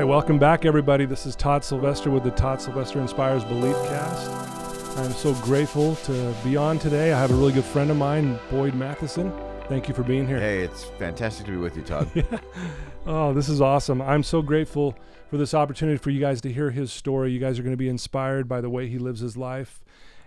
right, welcome back, everybody. This is Todd Sylvester with the Todd Sylvester Inspires Belief Cast. I'm so grateful to be on today. I have a really good friend of mine, Boyd Matheson. Thank you for being here. Hey, it's fantastic to be with you, Todd. Oh, this is awesome. I'm so grateful for this opportunity for you guys to hear his story. You guys are going to be inspired by the way he lives his life.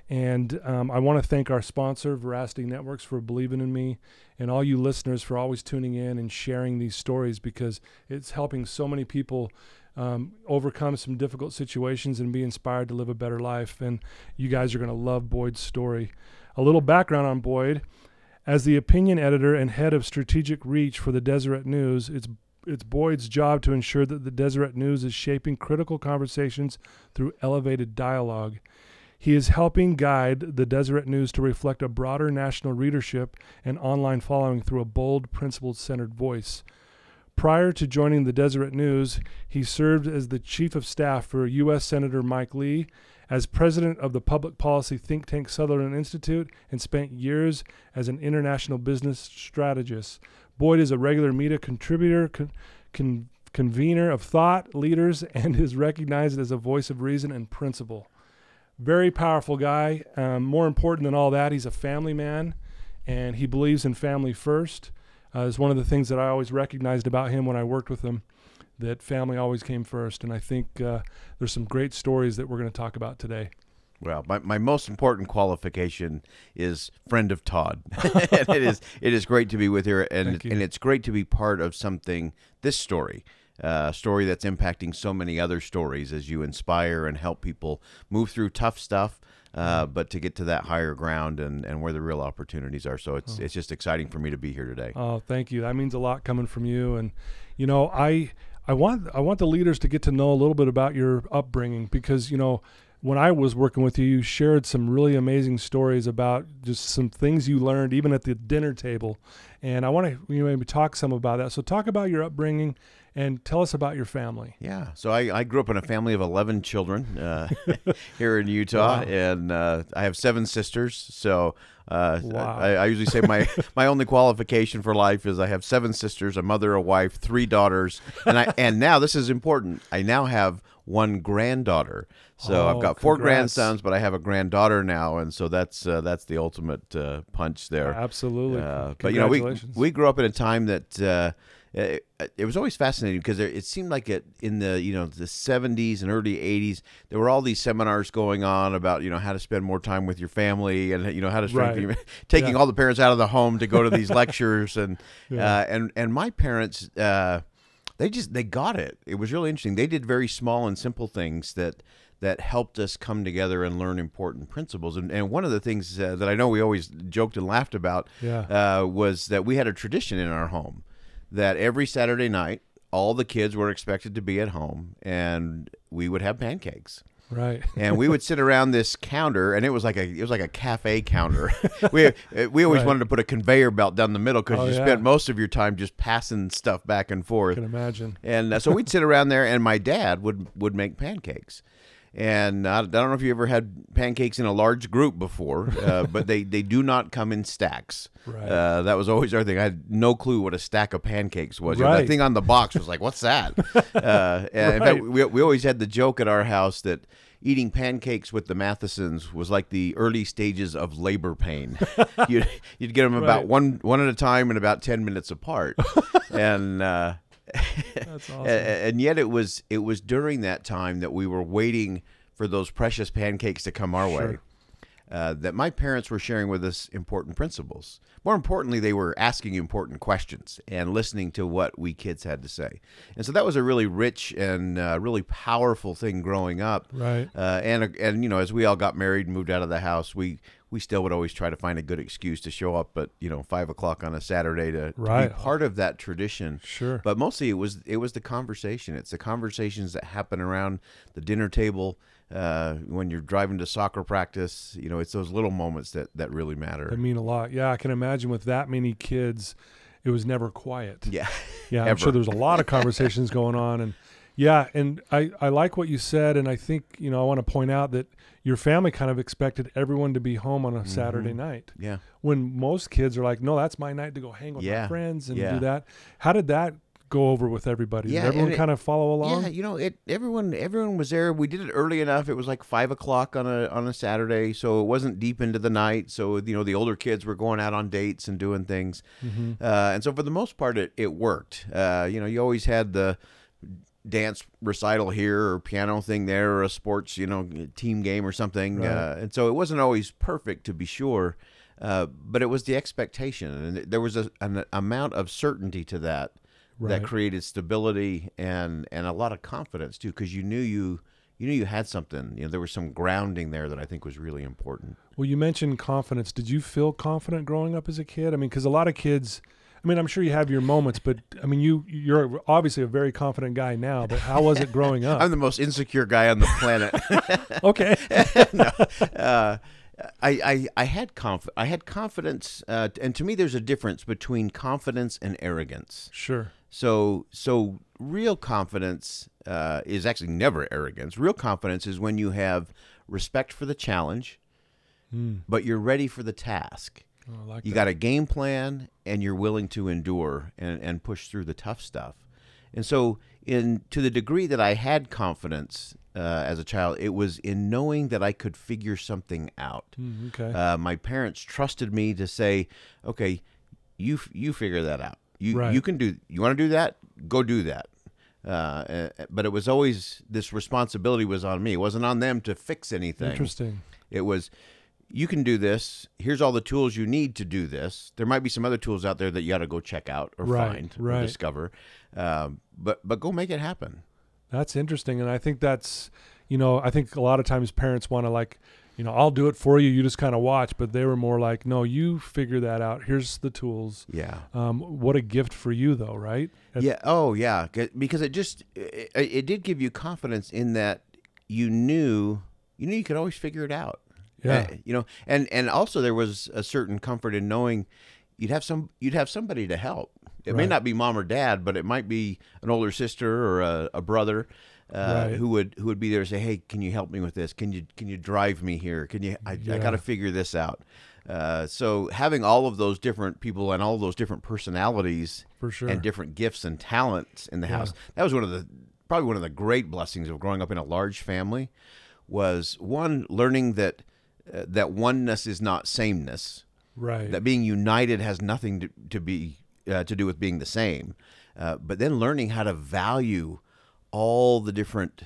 And um, I want to thank our sponsor, Veracity Networks, for believing in me, and all you listeners for always tuning in and sharing these stories because it's helping so many people um, overcome some difficult situations and be inspired to live a better life. And you guys are going to love Boyd's story. A little background on Boyd. As the opinion editor and head of strategic reach for the Deseret News, it's it's Boyd's job to ensure that the Deseret News is shaping critical conversations through elevated dialogue. He is helping guide the Deseret News to reflect a broader national readership and online following through a bold, principle centered voice. Prior to joining the Deseret News, he served as the chief of staff for U.S. Senator Mike Lee, as president of the public policy think tank Sutherland Institute, and spent years as an international business strategist. Boyd is a regular media contributor, con, con, convener of thought leaders, and is recognized as a voice of reason and principle. Very powerful guy. Um, more important than all that, he's a family man, and he believes in family first. Uh, is one of the things that I always recognized about him when I worked with him, that family always came first. And I think uh, there's some great stories that we're going to talk about today. Well, my, my most important qualification is friend of Todd. it is it is great to be with you, and you. and it's great to be part of something. This story, uh, a story that's impacting so many other stories as you inspire and help people move through tough stuff, uh, but to get to that higher ground and, and where the real opportunities are. So it's it's just exciting for me to be here today. Oh, thank you. That means a lot coming from you. And you know, I I want I want the leaders to get to know a little bit about your upbringing because you know when I was working with you, you shared some really amazing stories about just some things you learned even at the dinner table. And I want to you know, maybe talk some about that. So talk about your upbringing and tell us about your family. Yeah. So I, I grew up in a family of 11 children uh, here in Utah, Wow. and uh, I have seven sisters. So uh, Wow. I, I usually say my, my only qualification for life is I have seven sisters, a mother, a wife, three daughters, and I and now this is important. I now have one granddaughter. So Oh, I've got four congrats. grandsons, but I have a granddaughter now, and so that's uh, that's the ultimate uh, punch there. Absolutely. Uh, but you know, we we grew up in a time that uh, it, it was always fascinating because there, it seemed like it in the you know the 70s and early 80s there were all these seminars going on about you know how to spend more time with your family and you know how to strengthen Right. your, taking Yeah. all the parents out of the home to go to these lectures and Yeah. uh, and and my parents. Uh, they just they got it. It was really interesting. They did very small and simple things that that helped us come together and learn important principles. And, and one of the things uh, that I know we always joked and laughed about Yeah. uh, was that we had a tradition in our home that every Saturday night all the kids were expected to be at home and we would have pancakes right. and we would sit around this counter, and it was like a it was like a cafe counter. we we always Right. wanted to put a conveyor belt down the middle because Oh, you yeah. spent most of your time just passing stuff back and forth. You can imagine. And uh, so we'd sit around there, and my dad would would make pancakes. And I, I don't know if you ever had pancakes in a large group before, uh, but they, they do not come in stacks. Right. Uh, that was always our thing. I had no clue what a stack of pancakes was. You know, Right. that thing on the box was like, "What's that?" Uh, and in Right. fact, we, we always had the joke at our house that eating pancakes with the Mathesons was like the early stages of labor pain. you'd, you'd get them about Right. one one at a time and about ten minutes apart, and. Uh, That's awesome. and yet it was it was during that time that we were waiting for those precious pancakes to come our way uh, that my parents were sharing with us important principles more importantly they were asking important questions and listening to what we kids had to say and so that was a really rich and uh, really powerful thing growing up Right. uh, and and you know as we all got married and moved out of the house we we still would always try to find a good excuse to show up at you know five o'clock on a Saturday to, to be part of that tradition Sure. but mostly it was it was the conversation. It's the conversations that happen around the dinner table uh, when you're driving to soccer practice. You know, it's those little moments that that really matter. That mean a lot. Yeah, I can imagine with that many kids, it was never quiet. yeah, Yeah, I'm sure there's a lot of conversations going on, and yeah, and I I like what you said, and I think you know I want to point out that your family kind of expected everyone to be home on a Saturday Mm-hmm. night yeah. when most kids are like, no, that's my night to go hang with my friends and yeah. do that. How did that go over with everybody? Yeah, Did everyone it- kind of follow along? Yeah, you know, it. Everyone, everyone was there. We did it early enough. It was like five o'clock on a on a Saturday, so it wasn't deep into the night. So you know, the older kids were going out on dates and doing things, Mhm. uh, and so for the most part, it it worked. Uh, you know, you always had the dance recital here or piano thing there or a sports you know team game or something Right. uh, and so it wasn't always perfect to be sure uh, but it was the expectation and there was a, an amount of certainty to that that created stability and and a lot of confidence too because you knew you you knew you had something you know there was some grounding there that i think was really important Well, you mentioned confidence. Did you feel confident growing up as a kid? I mean, because a lot of kids. I mean, I'm sure you have your moments, but I mean, you you're obviously a very confident guy now. But how was it growing up? i'm the most insecure guy on the planet okay. no, uh, I, I I had conf- I had confidence, uh, and to me, there's a difference between confidence and arrogance. Sure. So so real confidence uh, is actually never arrogance. Real confidence is when you have respect for the challenge, Mm. but you're ready for the task. Oh, like You that. got a game plan, and you're willing to endure and, and push through the tough stuff. And so, in to the degree that I had confidence uh, as a child, it was in knowing that I could figure something out. Mm, okay. Uh, my parents trusted me to say, "Okay, you you figure that out. You Right. you can do. You want to do that? Go do that." Uh, uh, but it was always this responsibility was on me. It wasn't on them to fix anything. Interesting. It was, you can do this. Here's all the tools you need to do this. There might be some other tools out there that you got to go check out or Right, find right. or discover. Um, but but go make it happen. That's interesting, and I think that's you know I think a lot of times parents want to like you know I'll do it for you. You just kind of watch, but they were more like, no, you figure that out. Here's the tools. Yeah. Um, what a gift for you, though, right? Yeah. Oh, yeah. 'Cause- Because it just it, it did give you confidence in that you knew you knew you could always figure it out. Yeah. Uh, you know, and and also there was a certain comfort in knowing you'd have some you'd have somebody to help. It may not be mom or dad, but it might be an older sister or a, a brother. Uh, Right. Who would who would be there to say, "Hey, can you help me with this? Can you can you drive me here? Can you? I, I got to figure this out." Uh, so having all of those different people and all those different personalities For sure. and different gifts and talents in the Yeah. house. That was one of the probably one of the great blessings of growing up in a large family was one learning that uh, that oneness is not sameness. right. That being united has nothing to, to be uh, to do with being the same. Uh, but then learning how to value all the different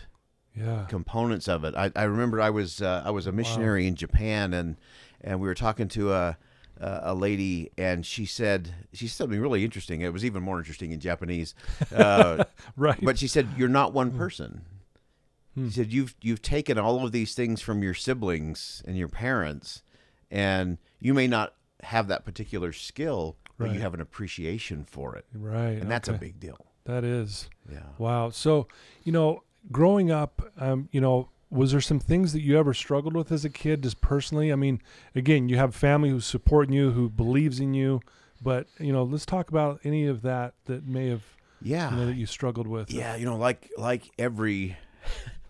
yeah. components of it. I, I remember I was uh, I was a missionary in Japan and and we were talking to a a lady and she said she said something really interesting. It was even more interesting in Japanese. Uh, Right. but she said you're not one person. Hmm. She said you've you've taken all of these things from your siblings and your parents and you may not have that particular skill but you have an appreciation for it. right. And that's a big deal. That is. Yeah. Wow. So, you know, growing up, um, you know, was there some things that you ever struggled with as a kid, just personally? I mean, again, you have family who's supporting you, who believes in you, but you know, let's talk about any of that that may have, Yeah. you know, that you struggled with. Yeah, you know, like like every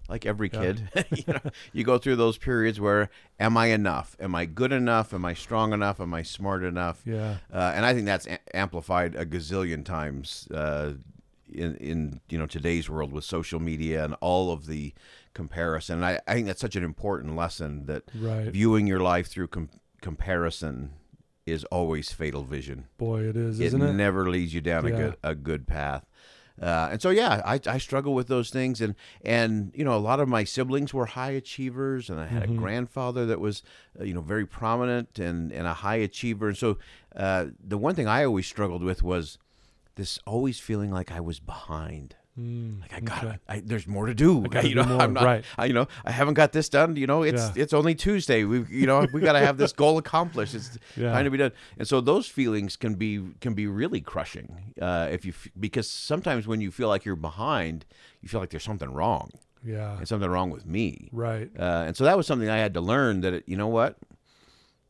like every Yeah. kid, you know, you go through those periods where am I enough? Am I good enough? Am I strong enough? Am I smart enough? Yeah. Uh, and I think that's a- amplified a gazillion times uh, in in you know today's world with social media and all of the comparison. And I, I think that's such an important lesson that Right. viewing your life through com- comparison is always fatal vision Boy, it is, it it? never leads you down a good a good path. Uh, and so yeah, I, I struggle with those things, and and you know a lot of my siblings were high achievers, and I had Mhm. a grandfather that was uh, you know very prominent and and a high achiever, and so uh, the one thing I always struggled with was this always feeling like I was behind. Mm, Like I got, okay. I, there's more to do. I you know, more, I'm not, right. I, you know, I haven't got this done. You know, it's Yeah. it's only Tuesday. We, you know, we got to have this goal accomplished. It's Yeah. time to be done. And so those feelings can be can be really crushing uh, if you because sometimes when you feel like you're behind, you feel like there's something wrong Yeah. and something wrong with me. Right. Uh, and so that was something I had to learn that it, you know what,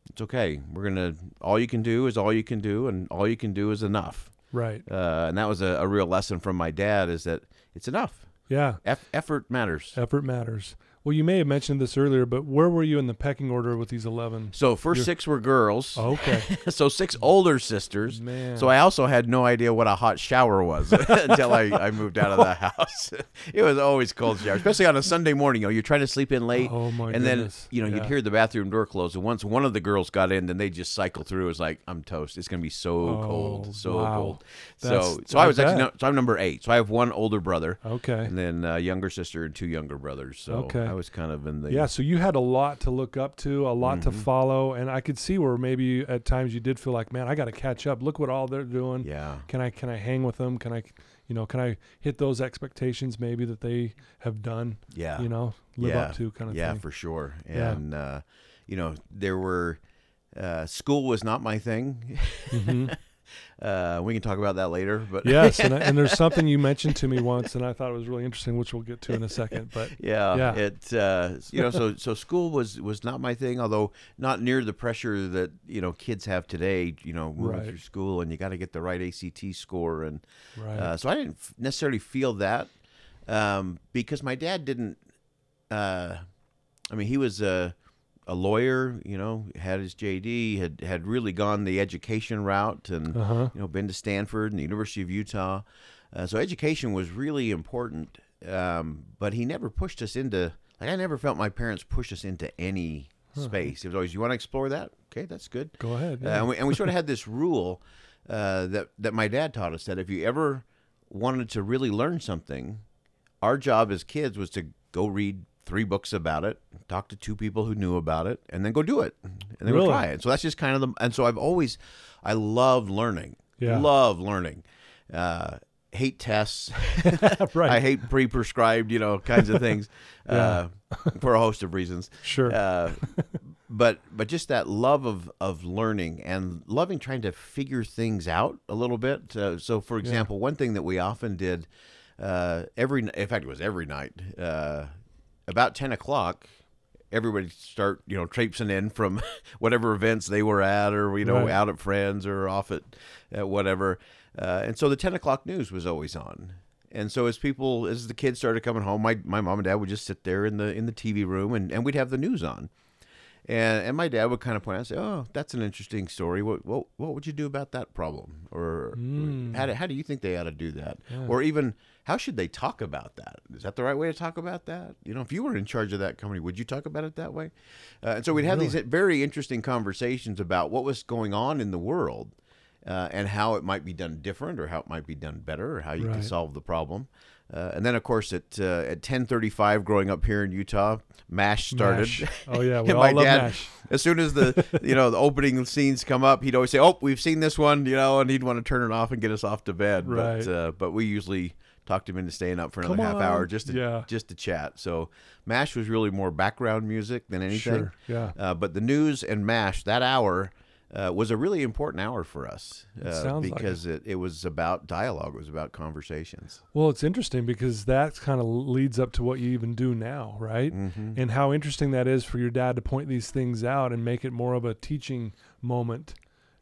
it's okay. We're gonna all you can do is all you can do, and all you can do is enough. Right. Uh, and that was a, a real lesson from my dad is that it's enough. Yeah. Eff- effort matters. Effort matters. Well, you may have mentioned this earlier, but where were you in the pecking order with these 11? So first You're- six were girls. Oh, okay. so six older sisters. Man. So I also had no idea what a hot shower was until I, I moved out of the house. it was always cold shower, especially on a Sunday morning. You know, you're trying to sleep in late, Oh, my and goodness. then you know you'd hear the bathroom door close. And once one of the girls got in, then they just cycle through. It was like I'm toast. It's gonna be so Oh, cold, so wow. cold. That's- so so I I was actually no, so I'm number eight. So I have one older brother, Okay. and then a younger sister and two younger brothers. So Okay. I was kind of in the Yeah, so you had a lot to look up to, a lot to Mhm. follow, and I could see where maybe at times you did feel like, man, I got to catch up. Look what all they're doing. yeah. Can I can I hang with them? Can I, you know, can I hit those expectations maybe that they have done? Yeah. You know, live Yeah. up to kind of yeah, thing. for sure. Yeah. And uh, you know, there were uh, school was not my thing. hmm Uh, we can talk about that later, but yes, and, I- and there's something you mentioned to me once, and I thought it was really interesting, which we'll get to in a second. But yeah, Yeah. it uh, you know, so so school was was not my thing, although not near the pressure that you know kids have today. You know, moving Right. through school and you got to get the right ACT score, and right, uh, so I didn't necessarily feel that um, because my dad didn't. Uh, I mean, he was a a lawyer. You know, had his JD, had had really gone the education route, and uh huh, you know, been to Stanford and the University of Utah. Uh, so education was really important, um, but he never pushed us into. Like I never felt my parents pushed us into any Huh. space. It was always, "You want to explore that? Okay, that's good." go ahead. Uh, and, we, and we sort of had this rule uh, that that my dad taught us that if you ever wanted to really learn something, our job as kids was to go read three books about it, talk to two people who knew about it, and then go do it, and then Really? go try it. So that's just kind of the. And so I've always, I love learning. Yeah. Love learning. Uh, hate tests. right, I hate pre-prescribed, you know, kinds of things, uh, for a host of reasons. sure. Uh, but but just that love of of learning and loving trying to figure things out a little bit. Uh, so, for example, one thing that we often did uh, every in fact it was every night uh, about ten o'clock. Everybody start you know traipsing in from whatever events they were at, or you know Right. out at friends or off at, at whatever. Uh, and so the ten o'clock news was always on. And so as people, as the kids started coming home, my, my mom and dad would just sit there in the in the TV room, and, and we'd have the news on. And and my dad would kind of point out and say, "Oh, that's an interesting story. What what what would you do about that problem? Or Mm. how do, how do you think they ought to do that? Yeah. Or even how should they talk about that? Is that the right way to talk about that? You know, if you were in charge of that company, would you talk about it that way? Uh, and so we'd have these very interesting conversations about what was going on in the world. Uh, and how it might be done different, or how it might be done better, or how you can solve the problem. Uh, and then, of course, at uh, at ten thirty five, growing up here in Utah, Mash started. Mash. Oh yeah, we all my love dad- Mash. as soon as the you know the opening scenes come up, he'd always say, "Oh, we've seen this one," you know, and he'd want to turn it off and get us off to bed. Right. But uh, but we usually talked him into staying up for another Come half hour just to Yeah. just to chat. So Mash was really more background music than anything. Sure. Yeah. Uh, but the news and Mash that hour. Uh, was a really important hour for us It uh, sounds like because it. It, was about dialogue. It was about conversations. Well, it's interesting because that kind of leads up to what you even do now, right? Mm-hmm. And how interesting that is for your dad to point these things out and make it more of a teaching moment.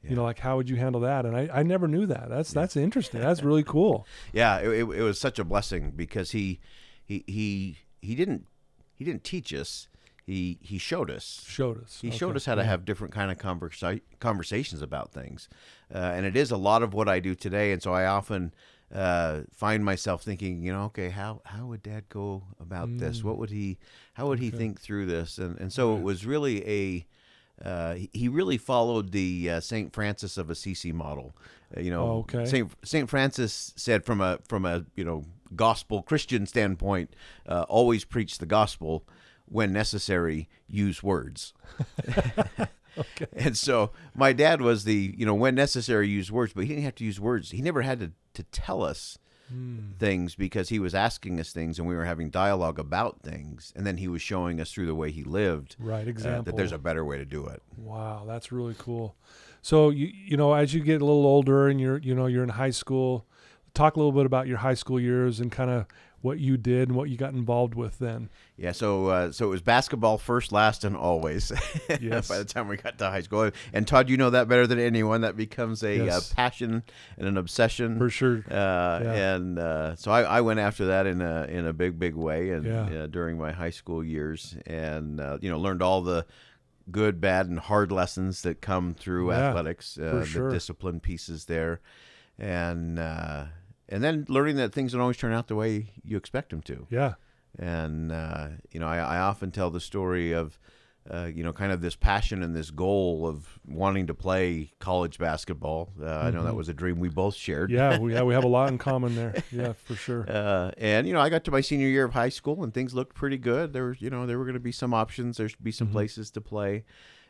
You know, like how would you handle that? And I, I never knew that. That's Yeah. that's interesting. That's really cool. yeah it, it, it was such a blessing because he he he he didn't he didn't teach us he he showed us Showed us. he Okay. showed us how to Yeah. have different kind of conversa- conversations about things uh, and it is a lot of what i do today and so i often uh, find myself thinking you know okay how how would dad go about this Mm. what would he how would he Okay. think through this and and so Right. it was really a uh, he- really followed the uh, Saint Francis of Assisi model. Uh, you know, Oh, okay. Saint Saint Francis said from a from a you know gospel Christian standpoint, uh, always preach the gospel. When necessary, use words. Okay. And so my dad was the you know when necessary use words, but he didn't have to use words. He never had to to tell us Mm. things because he was asking us things and we were having dialogue about things, and then he was showing us through the way he lived Right. uh, Example. that there's a better way to do it. Wow, that's really cool. So you you know, as you get a little older and you're you know you're in high school, talk a little bit about your high school years and kind of what you did and what you got involved with then. Yeah, so uh, so it was basketball first, last, and always. Yes. By the time we got to high school, and Todd, you know that better than anyone. That becomes a Yes. uh, passion and an obsession. For sure. Uh, Yeah. And uh, so I, I went after that in a in a big big way, and Yeah. uh, during my high school years, and uh, you know learned all the good, bad, and hard lessons that come through Yeah, athletics, uh, for the discipline pieces there, and uh, and then learning that things don't always turn out the way you expect them to. Yeah. And uh, you know, I, I often tell the story of, uh, you know, kind of this passion and this goal of wanting to play college basketball. Uh, I know that Mhm. was a dream we both shared. Yeah. We, yeah. We have a lot in common there. Yeah, for sure. Uh, and you know, I got to my senior year of high school, and things looked pretty good. There was, you know, there were going to be some options. There should be some Mhm. places to play.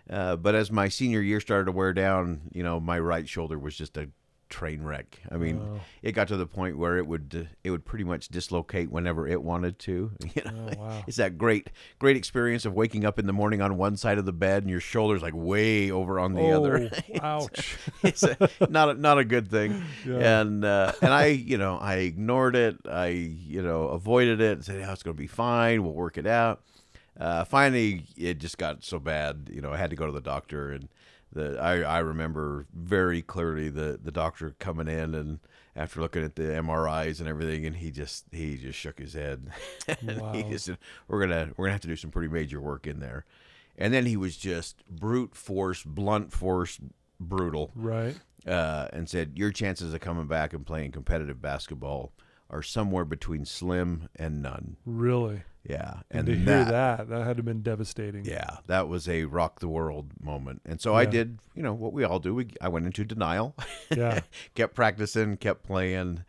Uh, but as my senior year started to wear down, you know, my right shoulder was just a train wreck. I mean, Oh, it got to the point where it would uh, it would pretty much dislocate whenever it wanted to. You know, oh, wow. it's that great great experience of waking up in the morning on one side of the bed and your shoulders like way over on the oh, other. ouch. it's a, not a, not a good thing. Yeah. And uh, and I you know I ignored it. I you know avoided it. And said oh, it's going to be fine. We'll work it out. Uh, finally, it just got so bad. You know, I had to go to the doctor, and the I, I remember very clearly the the doctor coming in and after looking at the MRIs and everything, and he just he just shook his head. And Wow. he just said, "We're gonna we're gonna have to do some pretty major work in there." And then he was just brute force, blunt force, brutal Right. uh, and said your chances of coming back and playing competitive basketball are somewhere between slim and none. Really. Yeah, And, to hear that, that had to have been devastating. yeah, that was a rock the world moment. And so I did, you know, what we all do. We I went into denial, Yeah. kept practicing, kept playing,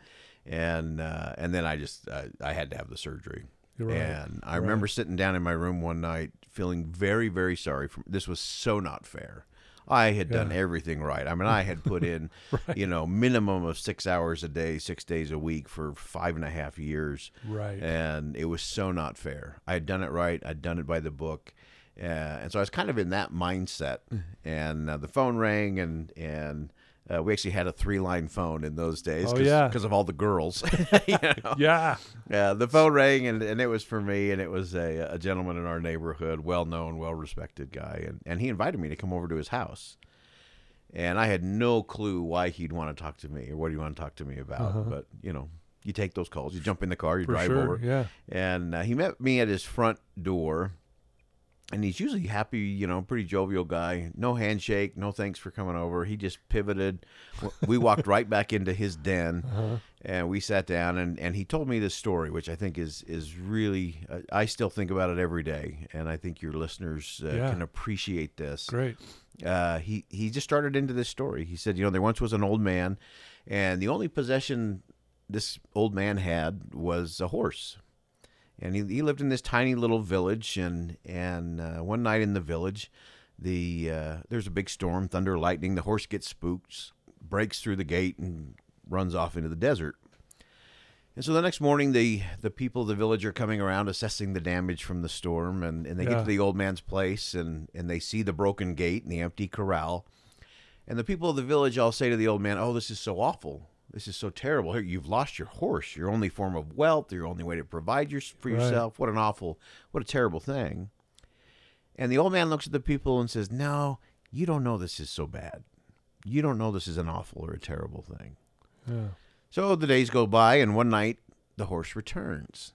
and uh, and then I just uh, I had to have the surgery. You're right. And I Right. remember sitting down in my room one night feeling very, very sorry for this was so not fair. I had done everything right. I mean, I had put in, Right. you know, minimum of six hours a day, six days a week for five and a half years, Right. and it was so not fair. I had done it right. I'd done it by the book, uh, and so I was kind of in that mindset. And uh, the phone rang, and and uh, we actually had a three line phone in those days. Oh, yeah. because of all the girls. you know? yeah. Yeah, the phone rang and, and it was for me, and it was a, a gentleman in our neighborhood, well known, well respected guy, and, and he invited me to come over to his house. And I had no clue why he'd want to talk to me or what he want to talk to me about. Uh-huh. But you know, you take those calls, you jump in the car, you For drive sure. over, Yeah. and uh, he met me at his front door. And he's usually happy, you know, pretty jovial guy. No handshake, no thanks for coming over. He just pivoted. We walked right back into his den Uh-huh. and we sat down and, and he told me this story which i think is is really uh, i still think about it every day and i think your listeners uh, Yeah. can appreciate this Great. uh, he he just started into this story he said you know there once was an old man and the only possession this old man had was a horse and he, he lived in this tiny little village and and uh, one night in the village the uh, there's a big storm thunder lightning the horse gets spooked breaks through the gate and runs off into the desert. And so the next morning the the people of the village are coming around assessing the damage from the storm and, and they get to the old man's place and and they see the broken gate and the empty corral. And the people of the village all say to the old man oh this is so awful this is so terrible here you've lost your horse your only form of wealth your only way to provide your, for Right. yourself what an awful what a terrible thing and the old man looks at the people and says no you don't know this is so bad you don't know this is an awful or a terrible thing Yeah. so the days go by, and one night the horse returns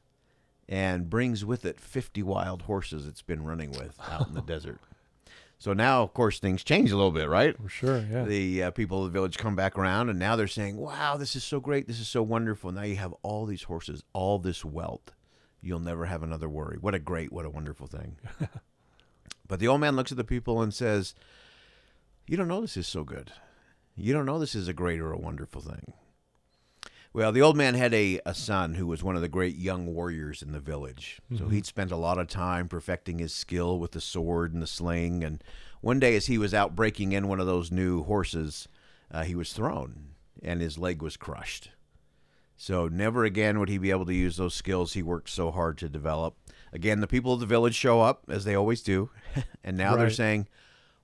and brings with it 50 wild horses it's been running with out in the desert. So now, of course, things change a little bit, right? For sure. Yeah. The uh, people of the village come back around, and now they're saying, Wow, this is so great. This is so wonderful. Now you have all these horses, all this wealth. You'll never have another worry. What a great, what a wonderful thing. but the old man looks at the people and says, You don't know this is so good. You don't know this is a great or a wonderful thing. Well, the old man had a, a son who was one of the great young warriors in the village. So Mhm. he'd spent a lot of time perfecting his skill with the sword and the sling. And one day, as he was out breaking in one of those new horses, uh, he was thrown and his leg was crushed. So never again would he be able to use those skills he worked so hard to develop. Again, the people of the village show up, as they always do. and now they're saying,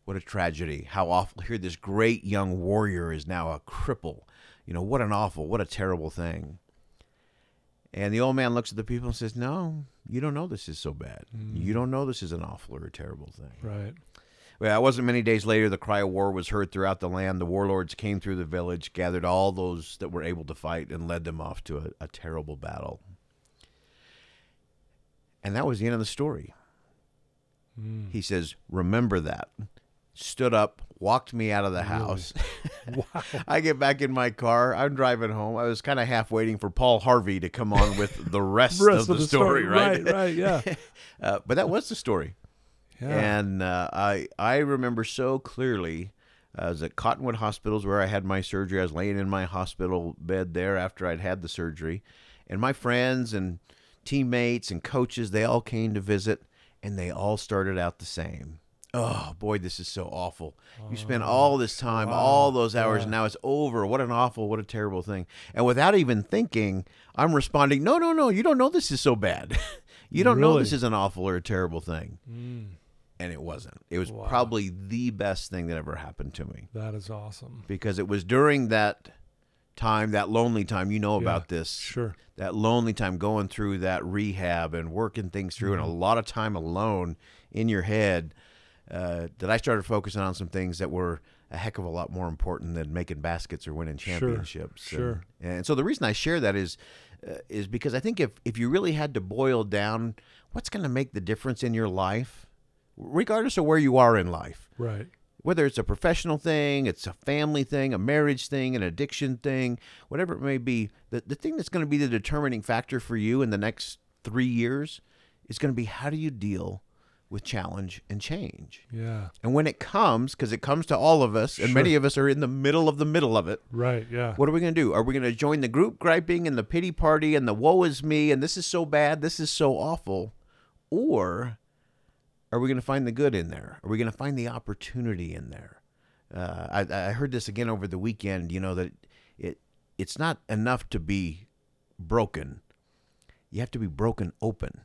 What a tragedy. How awful. Here, this great young warrior is now a cripple. You know, what an awful, what a terrible thing. And the old man looks at the people and says, No, you don't know this is so bad. You don't know this is an awful or a terrible thing. Right. Well, it wasn't many days later, the cry of war was heard throughout the land. The warlords came through the village, gathered all those that were able to fight, and led them off to a, a terrible battle. And that was the end of the story. Mm. He says, Remember that. Stood up, walked me out of the house. Wow. I get back in my car. I'm driving home. I was kind of half waiting for Paul Harvey to come on with the rest, Rest of the, story, right? Right. Right. Yeah. uh, but that was the story. Yeah. And uh, I I remember so clearly. uh, I was at Cottonwood Hospitals where I had my surgery. I was laying in my hospital bed there after I'd had the surgery, and my friends and teammates and coaches they all came to visit, and they all started out the same. Oh boy, this is so awful. You spent all this time, all those hours, and now it's over. What an awful, what a terrible thing. And without even thinking, I'm responding, no, no, no, you don't know this is so bad. you don't know this is an awful or a terrible thing Mm. and it wasn't. It was Wow. probably the best thing that ever happened to me That is awesome. because it was during that time, that lonely time. You know about this, Sure. that lonely time going through that rehab and working things through, and a Mm-hmm. lot of time alone in your head. Uh, that I started focusing on some things that were a heck of a lot more important than making baskets or winning Sure, championships. sure. And, and so the reason I share that is uh, is because I think if if you really had to boil down what's going to make the difference in your life, regardless of where you are in life, Right. whether it's a professional thing, it's a family thing, a marriage thing, an addiction thing, whatever it may be, the, the thing that's going to be the determining factor for you in the next three years is going to be how do you deal with challenge and change. Yeah. And when it comes, because it comes to all of us, and many of us are in the middle of the middle of it, Right. Yeah. what are we going to do? Are we going to join the group griping and the pity party and the woe is me and this is so bad, this is so awful? Or are we going to find the good in there? Are we going to find the opportunity in there? Uh, I, I heard this again over the weekend, you know, that it it's not enough to be broken. You have to be broken open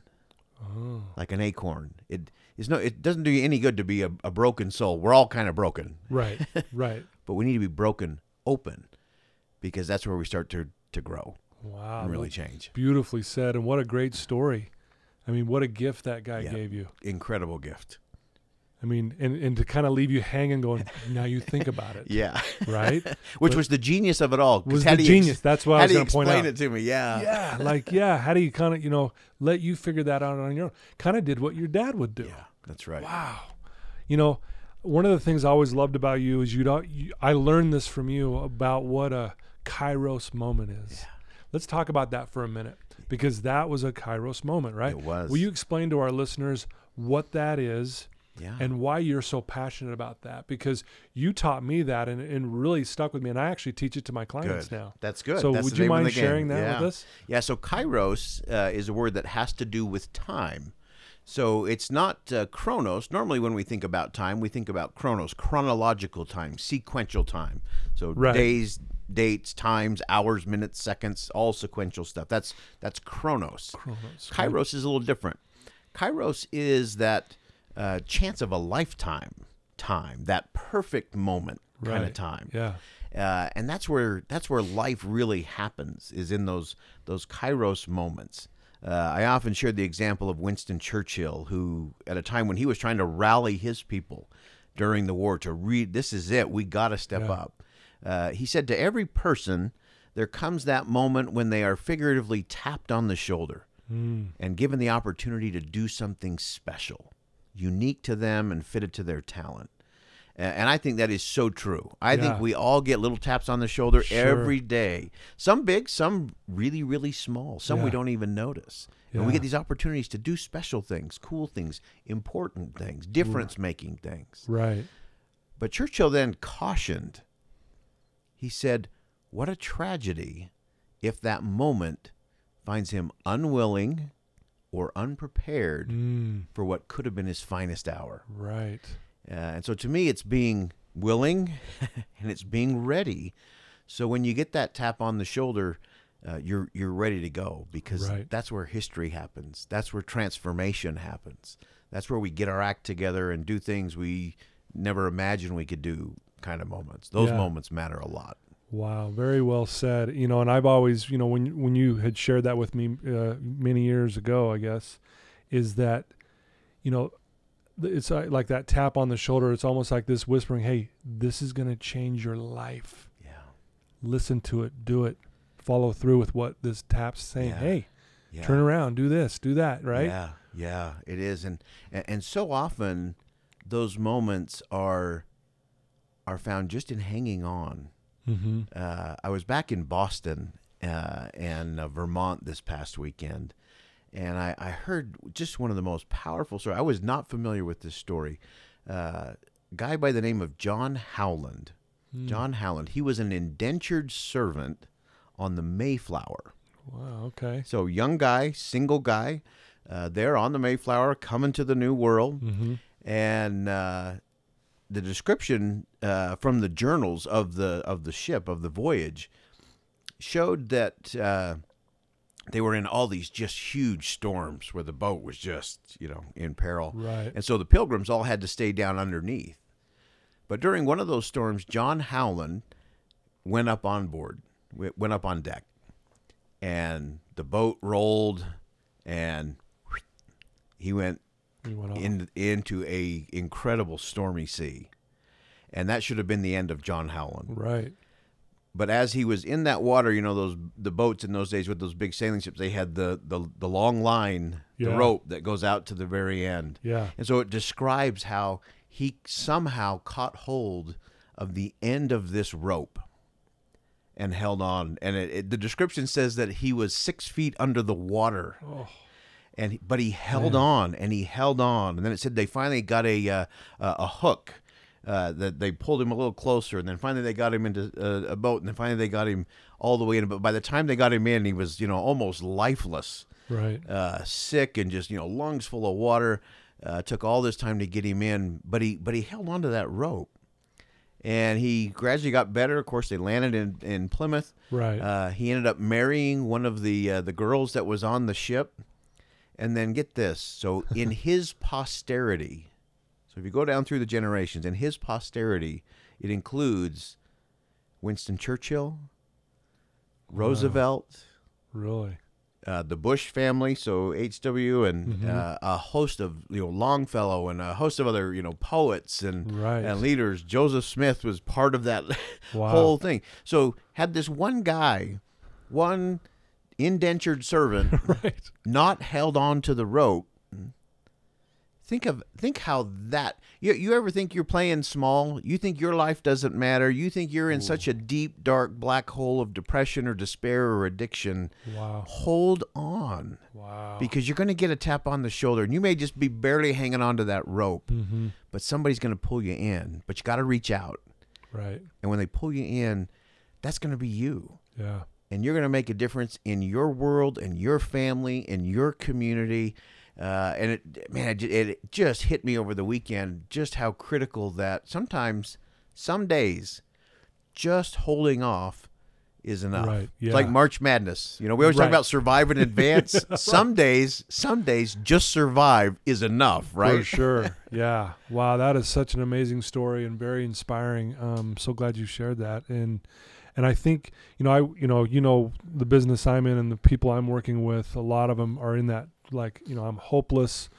Oh. like an acorn. It is no it doesn't do you any good to be a, a broken soul. We're all kind of broken Right. Right. but we need to be broken open because that's where we start to to grow Wow. and really change. Beautifully said. And what a great story. I mean, what a gift that guy Yeah. gave you. Incredible gift. I mean, and, and to kind of leave you hanging going, now you think about it. Yeah, Right? which But- was the genius of it all. Was the you ex- genius. That's what I was going to point explain out. it to me? Yeah, yeah. Like, yeah. How do you kind of, you know, let you figure that out on your own? Kind of did what your dad would do. Yeah, that's right. Wow. You know, one of the things I always loved about you is you don't. You, I learned this from you about what a Kairos moment is. Let's talk about that for a minute because that was a Kairos moment, right? It was. Will you explain to our listeners what that is Yeah, and why you're so passionate about that? Because you taught me that and, and really stuck with me, and I actually teach it to my clients good. now. That's good. So That's would you mind sharing that yeah. with us? Yeah, so kairos uh, is a word that has to do with time. So it's not uh, chronos. Normally, when we think about time, we think about chronos, chronological time, sequential time. So Right. days, dates, times, hours, minutes, seconds, all sequential stuff. That's that's chronos. Chronos, right? Kairos is a little different. Kairos is that uh, chance of a lifetime time, that perfect moment kind of time Yeah. uh, and that's where that's where life really happens is in those those kairos moments uh, i often shared the example of winston churchill who at a time when he was trying to rally his people during the war to read this is it we got to step Yeah. up uh, he said to every person there comes that moment when they are figuratively tapped on the shoulder Mm. and given the opportunity to do something special, unique to them and fitted to their talent. And I think that is so true. I Yeah. think we all get little taps on the shoulder Sure. every day. Some big, some really, really small. Some we don't even notice. And we get these opportunities to do special things, cool things, important things, mm. difference making things. Right. But Churchill then cautioned. He said, What a tragedy if that moment finds him unwilling or unprepared Mm. for what could have been his finest hour. Right. Uh, and so to me, it's being willing and it's being ready. So when you get that tap on the shoulder, uh, you're you're ready to go because Right. that's where history happens. That's where transformation happens. That's where we get our act together and do things we never imagined we could do. Kind of moments. Those Yeah. moments matter a lot. Wow, very well said. You know, and I've always, you know, when when you had shared that with me uh, many years ago, I guess, is that, you know, it's uh, like that tap on the shoulder. It's almost like this whispering, "Hey, this is going to change your life. Yeah. Listen to it, do it, follow through with what this tap's saying. Yeah. Hey, Yeah. turn around, do this, do that, right? Yeah, yeah, it is, and and, and so often those moments are are found just in hanging on. Mm-hmm. Uh, I was back in Boston uh, and uh, Vermont this past weekend, and I, I heard just one of the most powerful stories. I was not familiar with this story. Uh, guy by the name of John Howland. Hmm. John Howland. He was an indentured servant on the Mayflower. Wow. Okay. So young guy, single guy, uh, there on the Mayflower, coming to the New World, Mm-hmm. and uh, the description uh, from the journals of the of the ship of the voyage showed that uh, they were in all these just huge storms where the boat was just you know in peril, Right. and so the pilgrims all had to stay down underneath. But during one of those storms, John Howland went up on board, went up on deck, and the boat rolled, and he went We went off. In, into a incredible stormy sea, and that should have been the end of John Howland. right. But as he was in that water, you know those the boats in those days with those big sailing ships, they had the the, the long line, the rope that goes out to the very end. Yeah. And so it describes how he somehow caught hold of the end of this rope and held on. And it, it, the description says that he was six feet under the water, Oh. And but he held on and he held on. And then it said they finally got a uh, a hook. Uh, that they pulled him a little closer, and then finally they got him into uh, a boat, and then finally they got him all the way in. But by the time they got him in, he was you know almost lifeless Right. uh, sick and just you know lungs full of water. Uh, took all this time to get him in, but he but he held onto that rope, and he gradually got better. Of course, they landed in in Plymouth. Right. Uh, he ended up marrying one of the uh, the girls that was on the ship, and then get this. So in his posterity, so if you go down through the generations, in his posterity, it includes Winston Churchill, Roosevelt really. uh, the Bush family, so HW, and Mhm. uh, a host of you know Longfellow and a host of other you know poets and Right. and leaders. Joseph Smith was part of that Wow. whole thing. So had this one guy, one indentured servant, right. not held on to the rope. Think of think how that you you ever think you're playing small? You think your life doesn't matter? You think you're in such a deep dark black hole of depression or despair or addiction? Wow. Hold on Wow. because you're going to get a tap on the shoulder and you may just be barely hanging on to that rope, mm-hmm. but somebody's going to pull you in, but you got to reach out. Right. And when they pull you in, that's going to be you Yeah. And you're going to make a difference in your world and your family and your community. Uh, and it, man, it, it just hit me over the weekend just how critical that sometimes, some days, just holding off is enough. Right, yeah. It's like. March Madness. You know, we always talk about survive in advance. Some days, some days, just survive is enough, right? For sure. yeah. Wow, that is such an amazing story and very inspiring. Um so glad you shared that. And and I think, you know, I you know, you know the business I'm in and the people I'm working with, a lot of them are in that like, you know, I'm hopeless.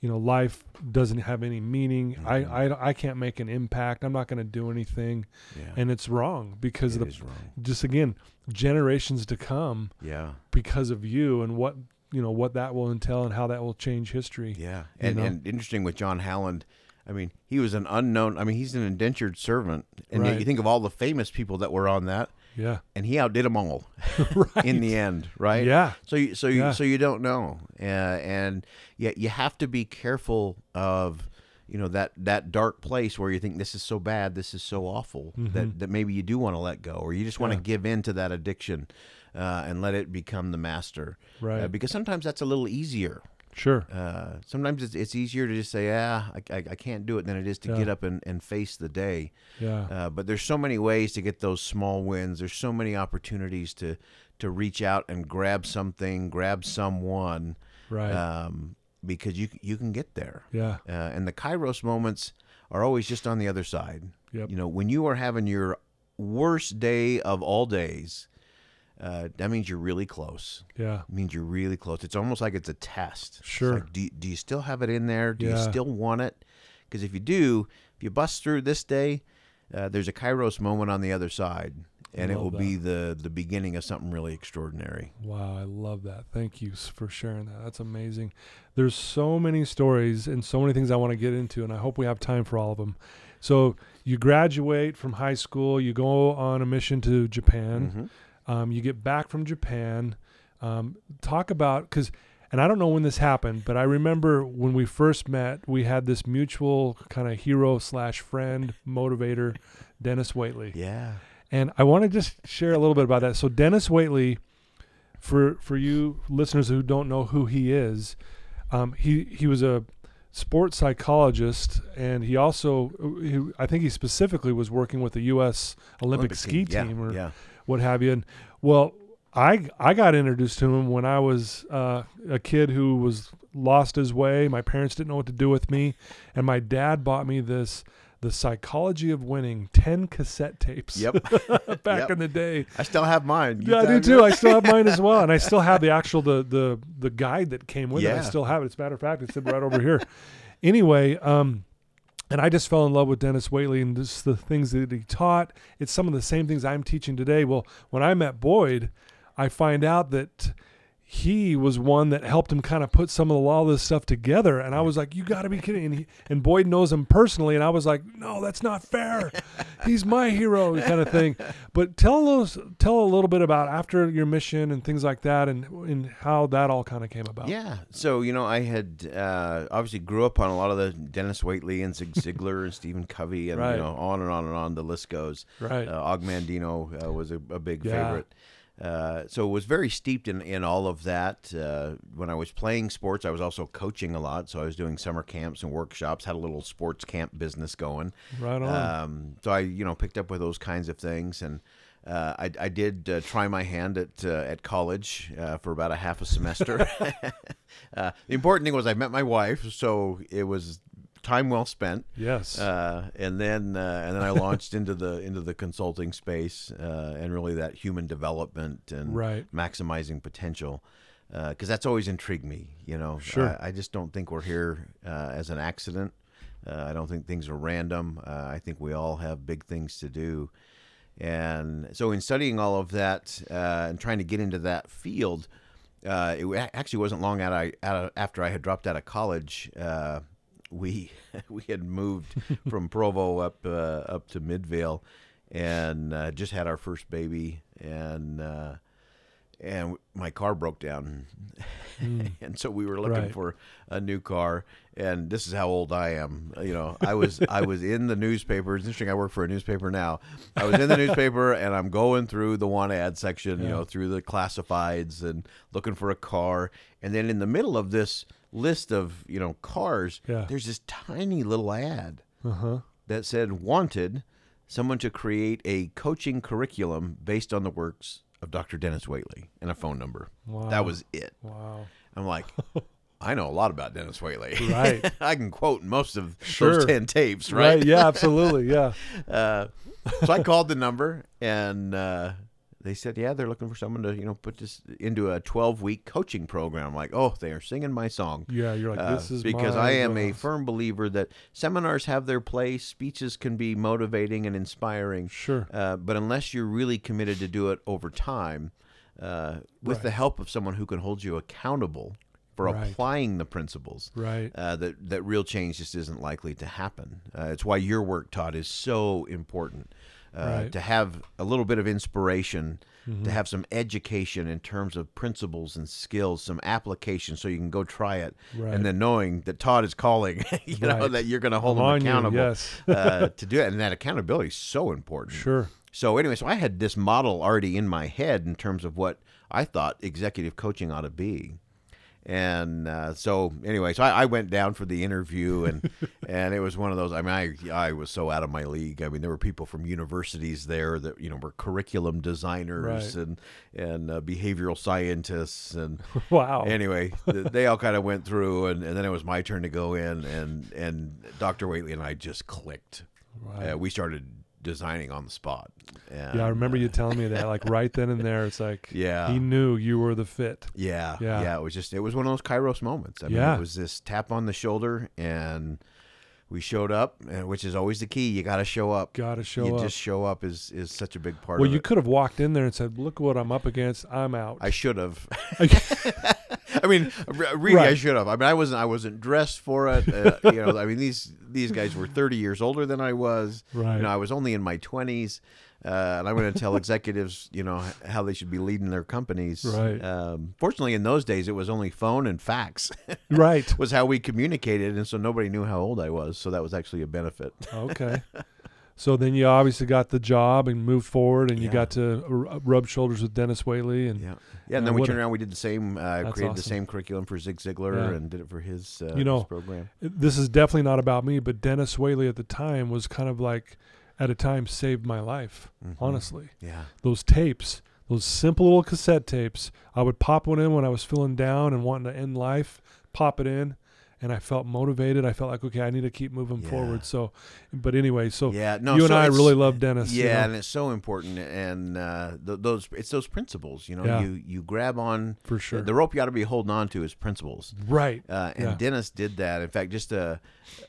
You know, life doesn't have any meaning. Mhm. I, I I can't make an impact. I'm not going to do anything. Yeah, And it's wrong because it the wrong. just again, generations to come Yeah, because of you and what, you know, what that will entail and how that will change history. yeah, You and know? and interesting with John Howland. I mean, he was an unknown. I mean, he's an indentured servant, and yet Right. you think of all the famous people that were on that, Yeah. and he outdid them all right. in the end, right? Yeah. So you, so you, Yeah. so you don't know, uh, and yet you have to be careful of, you know, that that dark place where you think this is so bad, this is so awful that Mhm. that maybe you do want to let go, or you just want to Yeah. give in to that addiction, uh, and let it become the master, Right. uh, because sometimes that's a little easier. Sure. Uh, sometimes it's, it's easier to just say, ah, I, I, I can't do it than it is to Yeah. get up and, and face the day. Yeah. Uh, but there's so many ways to get those small wins. There's so many opportunities to to reach out and grab something, grab someone, right. um, because you you can get there. yeah. Uh, and the Kairos moments are always just on the other side. Yep. You know, when you are having your worst day of all days, uh, that means you're really close. Yeah. It means you're really close. It's almost like it's a test. Sure. like, do, you- do you still have it in there? Do you still want it? Because if you do, if you bust through this day, uh, there's a Kairos moment on the other side, and it will be the the beginning of something really extraordinary. Wow, I love that. Thank you for sharing that. That's amazing. There's so many stories and so many things I want to get into, and I hope we have time for all of them. So you graduate from high school, you go on a mission to Japan. Mhm. Um, you get back from Japan. Um, talk about because, and I don't know when this happened, but I remember when we first met, we had this mutual kind of hero slash friend motivator, Dennis Waitley. Yeah. And I want to just share a little bit about that. So Dennis Waitley, for for you listeners who don't know who he is, um, he he was a sports psychologist, and he also he, I think he specifically was working with the U.S. Olympic, ski Yeah, team or yeah. What have you. And well, I I got introduced to him when I was uh, a kid who was lost his way. My parents didn't know what to do with me, and my dad bought me this. The Psychology of Winning 10 cassette tapes Yep. back Yep. in the day. I still have mine. You Yeah, I do too. I still have mine as well, and I still have the actual the the the guide that came with it. I still have it. As a matter of fact, it's right over here. Anyway, um, and I just fell in love with Dennis Waitley and just the things that he taught. It's some of the same things I'm teaching today. Well, when I met Boyd, I find out that he was one that helped him kind of put some of the, all this stuff together. And I was like, you got to be kidding. And, he, and Boyd knows him personally. And I was like, no, that's not fair. He's my hero kind of thing. But tell us, tell a little bit about after your mission and things like that and, and how that all kind of came about. Yeah. So, you know, I had uh, obviously grew up on a lot of the Dennis Waitley and Zig Ziglar and Stephen Covey and, Right. you know, on and on and on the list goes. Right. Uh, Og Mandino uh, was a, a big Yeah. favorite. Uh, so it was very steeped in, in all of that. Uh, when I was playing sports, I was also coaching a lot. So I was doing summer camps and workshops. Had a little sports camp business going. right on. Um, so I, you know, picked up with those kinds of things, and uh, I, I did uh, try my hand at uh, at college uh, for about a half a semester. uh, the important thing was I met my wife, so it was time well spent. yes. Uh, and then uh, and then I launched into the into the consulting space uh, and really that human development and Right. maximizing potential because that's always intrigued me. You know, Sure. I, I just don't think we're here uh, as an accident. Uh, I don't think things are random. Uh, I think we all have big things to do. And so, in studying all of that uh, and trying to get into that field, uh, it actually wasn't long out, I, out of, after I had dropped out of college. Uh, we we had moved from Provo up uh, up to Midvale, and uh, just had our first baby, and uh, and my car broke down, and so we were looking. Right. for a new car. And this is how old I am. You know, I was I was in the newspaper. It's interesting. I work for a newspaper now. I was in the newspaper, and I'm going through the want ad section. You know, through the classifieds and looking for a car. And then in the middle of this list of you know cars, Yeah. there's this tiny little ad Uh huh. that said wanted someone to create a coaching curriculum based on the works of Dr. Dennis Waitley and a phone number. Wow. That was it. Wow. I'm like, I know a lot about Dennis Waitley. Right. I can quote most of Sure. those 10 tapes, Right. right? Yeah. Absolutely. Yeah. Uh, so I called the number and uh, they said, yeah, they're looking for someone to, you know, put this into a 12 week coaching program. Like, oh, they are singing my song. Yeah. You're like Uh, this is because I am a firm believer that seminars have their place, speeches can be motivating and inspiring, Sure. uh, but unless you're really committed to do it over time, uh, with Right. the help of someone who can hold you accountable for Right. applying the principles, Right. uh, that that real change just isn't likely to happen. Uh, it's why your work, Todd, is so important. Uh, Right. To have a little bit of inspiration, Mm-hmm. to have some education in terms of principles and skills, some application, so you can go try it, Right. and then knowing that Todd is calling, you know that you're going to hold I'm him on you, accountable yes. uh, to do it, and that accountability is so important. Sure. So anyway, so I had this model already in my head in terms of what I thought executive coaching ought to be. And uh, so anyway, so I, I went down for the interview, and and it was one of those. I mean, I I was so out of my league. I mean, there were people from universities there that you know were curriculum designers Right. and and uh, behavioral scientists, and Wow. anyway, th- they all kind of went through, and, and then it was my turn to go in, and and Dr. Waitley and I just clicked. Wow. Uh, we started designing on the spot. And, yeah, I remember uh, you telling me that, like right then and there. It's like Yeah. he knew you were the fit. Yeah, Yeah. yeah, It was just it was one of those Kairos moments. I mean, Yeah. it was this tap on the shoulder, and we showed up, and which is always the key. You got to show up. Got to show you up. just show up is is such a big part well, you it. could have walked in there and said, "Look what I'm up against. I'm out." I should have. I mean, re- really, I should have. I mean, I wasn't. I wasn't dressed for it. Uh, you know, I mean these these guys were 30 years older than I was. right. You know, I was only in my 20s. Uh, and I'm going to tell executives, you know, how they should be leading their companies. Right. Um, fortunately, in those days, it was only phone and fax. right. was how we communicated, and so nobody knew how old I was. So that was actually a benefit. Okay. So then you obviously got the job and moved forward, and you Yeah. got to r- rub shoulders with Dennis Waitley, and Yeah, yeah. Yeah, And then we turned around. We did the same. Uh, created the same curriculum for Zig Ziglar Yeah. and did it for his. Uh, You know, his program. this is definitely not about me, but Dennis Waitley at the time was kind of like, at a time, saved my life. Mhm. Honestly, Yeah. those tapes, those simple little cassette tapes, I would pop one in when I was feeling down and wanting to end life. Pop it in, and I felt motivated. I felt like, okay, I need to keep moving Yeah. forward. So, but anyway, so yeah. No. you and I really love Dennis. Yeah, you know, and it's so important, and uh, th- those it's those principles. You know, Yeah. you you grab on for sure. the rope. You ought to be holding on to is principles. right. Uh, and Yeah. Dennis did that. In fact, just a,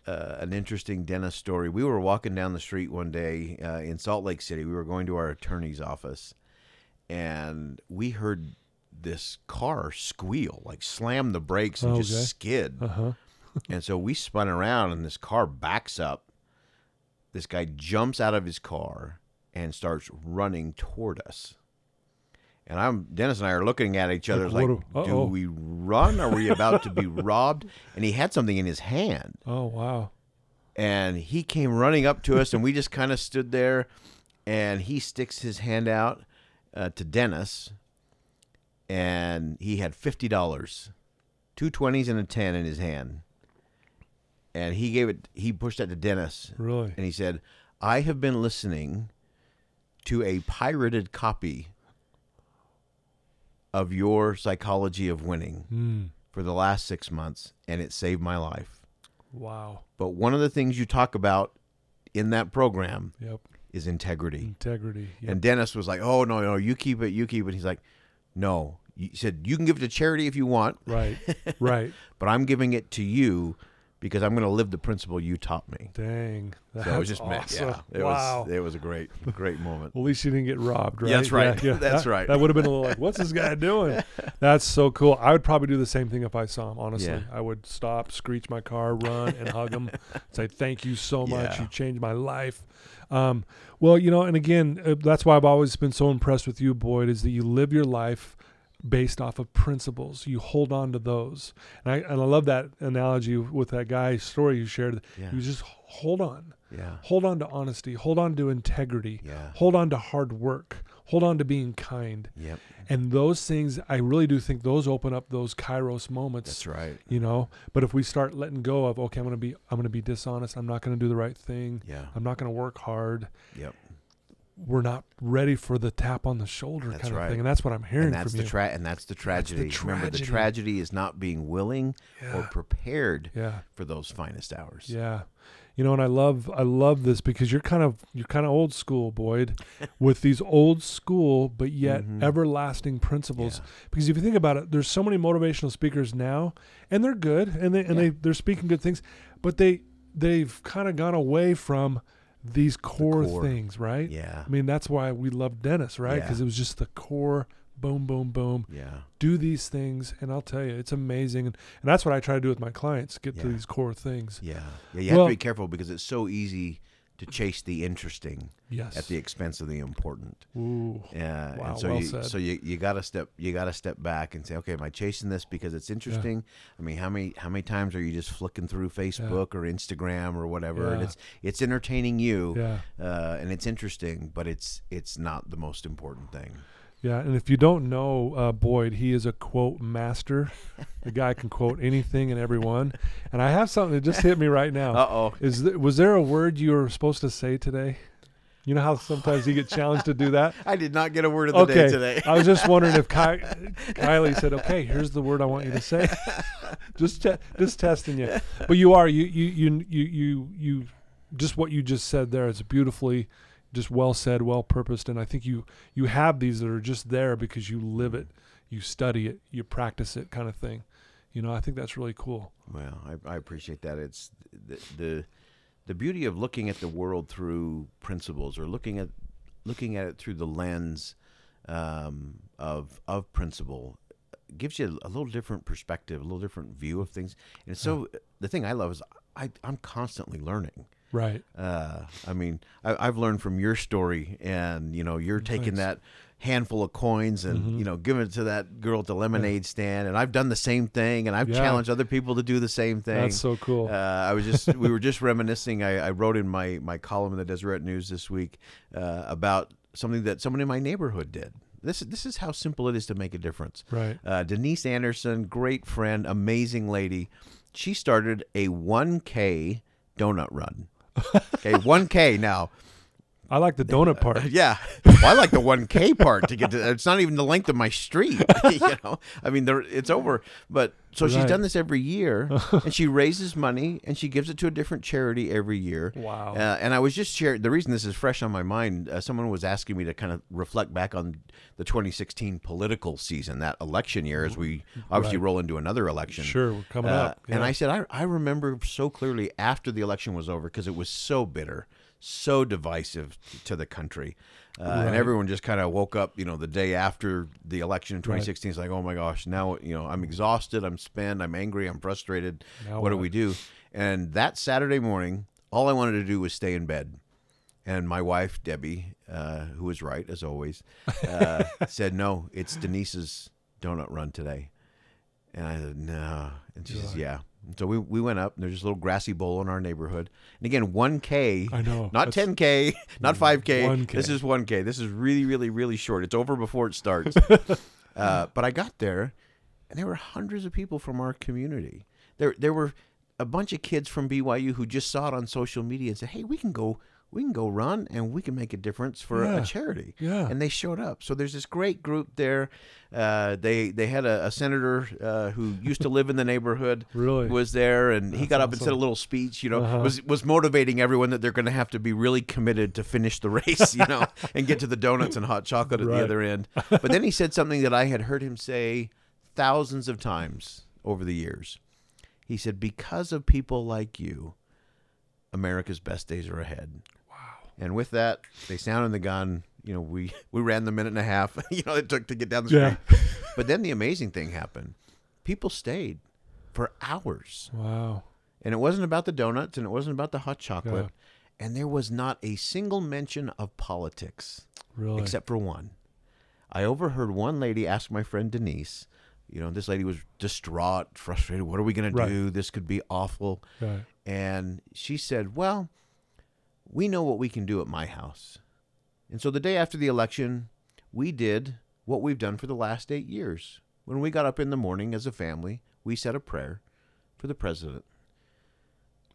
uh, an interesting Dennis story. We were walking down the street one day uh, in Salt Lake City. We were going to our attorney's office, and we heard this car squeal, like slam the brakes and Okay. just skid. Uh huh. and so we spun around, and this car backs up. This guy jumps out of his car and starts running toward us. And I'm Dennis and I are looking at each other Like, like, do we run? Are we about to be robbed? And he had something in his hand, Oh wow. and he came running up to us, and we just kind of stood there. And he sticks his hand out uh, to Dennis, and he had fifty dollars, two twenties and a ten in his hand. And he gave it. He pushed that to Dennis, Really. and he said, "I have been listening to a pirated copy of your Psychology of Winning Mm. for the last six months, and it saved my life. Wow. But one of the things you talk about in that program Yep. is integrity." Integrity. Yep. And Dennis was like, "Oh no, no, you keep it, you keep it." He's like, "No." He said, "You can give it to charity if you want, right. Right. but I'm giving it to you because I'm going to live the principle you taught me." Dang. That's So it was just awesome. yeah, it wow. was it was a great great moment. Well, at least you didn't get robbed, right? That's right. Yeah, yeah. That's That- right. That would have been a little like, what's this guy doing? That's so cool. I would probably do the same thing if I saw him. Honestly, Yeah. I would stop, screech my car, run, and hug him. Say thank you so much. Yeah. You changed my life. Um, well, you know, and again, uh, that's why I've always been so impressed with you, Boyd, is that you live your life based off of principles. You hold on to those, and I and I love that analogy with that guy's story you shared. Yeah, You just hold on, yeah, hold on to honesty, hold on to integrity, yeah, hold on to hard work. Hold on to being kind. Yep. and those things i really do think those open up those kairos moments That's right. you know? But if we start letting go of okay i'm going to be i'm going to be dishonest. I'm not going to do the right thing. Yeah, i'm not going to work hard. Yep. We're not ready for the tap on the shoulder That's kind of right. thing and that's what i'm hearing And that's from the tra- and that's the tragedy. Remember, the tragedy. tragedy is not being willing or prepared yeah for those finest hours. yeah you know and i love i love this because you're kind of you're kind of old school boyd with these old school but yet Mhm. everlasting principles Yeah. because if you think about it there's so many motivational speakers now and they're good and they and Yeah. they they're speaking good things but they they've kind of gone away from these core, core. things right Yeah. i mean that's why we love dennis right Yeah. because it was just the core boom boom boom Yeah. do these things and i'll tell you it's amazing and, and that's what i try to do with my clients get to these core things Yeah. Yeah. You have Well- to be careful because it's so easy to chase the interesting yes at the expense of the important. Ooh. Yeah. Wow, and so well you said. so you, you gotta step you gotta step back and say, okay, am I chasing this because it's interesting? I mean, how many how many times are you just flicking through Facebook or Instagram or whatever, and it's it's entertaining you, yeah uh, and it's interesting, but it's it's not the most important thing. Yeah, and if you don't know uh, Boyd, he is a quote master. the guy can quote anything and everyone. And I have something that just hit me right now. Uh oh. Is th- was there a word you were supposed to say today? You know how sometimes you get challenged to do that. I did not get a word of the Okay, day today. I was just wondering if Ky- Kylie said, "Okay, here's the word I want you to say." just te- just testing you. But you are you you you you you you just what you just said there. It's beautifully just well said, well purposed, and I think you you have these that are just there because you live it, you study it, you practice it, kind of thing. You know, I think that's really cool. Well, I, I appreciate that. It's the, the the beauty of looking at the world through principles, or looking at looking at it through the lens um, of of principle, gives you a little different perspective, a little different view of things. And so, the thing I love is I, I'm constantly learning. Right. Uh, I mean, I, I've learned from your story, and you know, you're taking Thanks. that handful of coins and Mhm. you know giving it to that girl at the lemonade stand, and I've done the same thing, and I've Yeah. challenged other people to do the same thing. That's so cool. Uh, I was just we were just reminiscing. I, I wrote in my my column in the Deseret News this week uh, about something that someone in my neighborhood did. This this is how simple it is to make a difference. right. Uh, Denise Anderson, great friend, amazing lady. She started a 1K donut run. Okay, 1K now. I like the donut part. Yeah, well, I like the 1K part to get to. It's not even the length of my street. you know, I mean, there, it's over. But so she's done this every year, and she raises money and she gives it to a different charity every year. Wow. Uh, and I was just sharing the reason this is fresh on my mind. Uh, someone was asking me to kind of reflect back on the 2016 political season, that election year, as we obviously Right. roll into another election. Sure, we're coming Uh, up. And I said, I, I remember so clearly after the election was over because it was so bitter, so divisive to the country. Uh, Right. And everyone just kind of woke up, you know, the day after the election in 2016. It's like, oh my gosh, now, you know, I'm exhausted, I'm spent, I'm angry, I'm frustrated. Now what do we do? And that Saturday morning, all I wanted to do was stay in bed. And my wife, Debbie, uh, who was right as always, uh, said, no, it's Denise's donut run today. And I said, no. And she says, Right. yeah. So we, we went up, and there's this little grassy bowl in our neighborhood. And again, 1K, I know. not 10K, not 5K. 1K. This is 1K. This is really, really, really short. It's over before it starts. uh, but I got there, and there were hundreds of people from our community. There, there were a bunch of kids from BYU who just saw it on social media and said, "Hey, we can go, we can go run, and we can make a difference for a- Yeah. a charity." Yeah. and they showed up. So there's this great group there. Uh, they they had a, a senator uh, who used to live in the neighborhood Really? was there, and he That's got up and said a little speech. You know, Uh-huh. was was motivating everyone that they're going to have to be really committed to finish the race. You know, and get to the donuts and hot chocolate at Right. the other end. But then he said something that I had heard him say thousands of times over the years. He said, "Because of people like you, America's best days are ahead." And with that, they sounded the gun. You know, we we ran the minute and a half. You know, it took to get down the Yeah. street. But then the amazing thing happened. People stayed for hours, Wow. and it wasn't about the donuts, and it wasn't about the hot chocolate, Yeah. and there was not a single mention of politics Really. except for one. I overheard one lady ask my friend Denise. You know, this lady was distraught, frustrated. What are we going Right. to do? This could be awful. Right. And she said, Well, we know what we can do at my house. And so the day after the election, we did what we've done for the last eight years. When we got up in the morning as a family, we said a prayer for the president.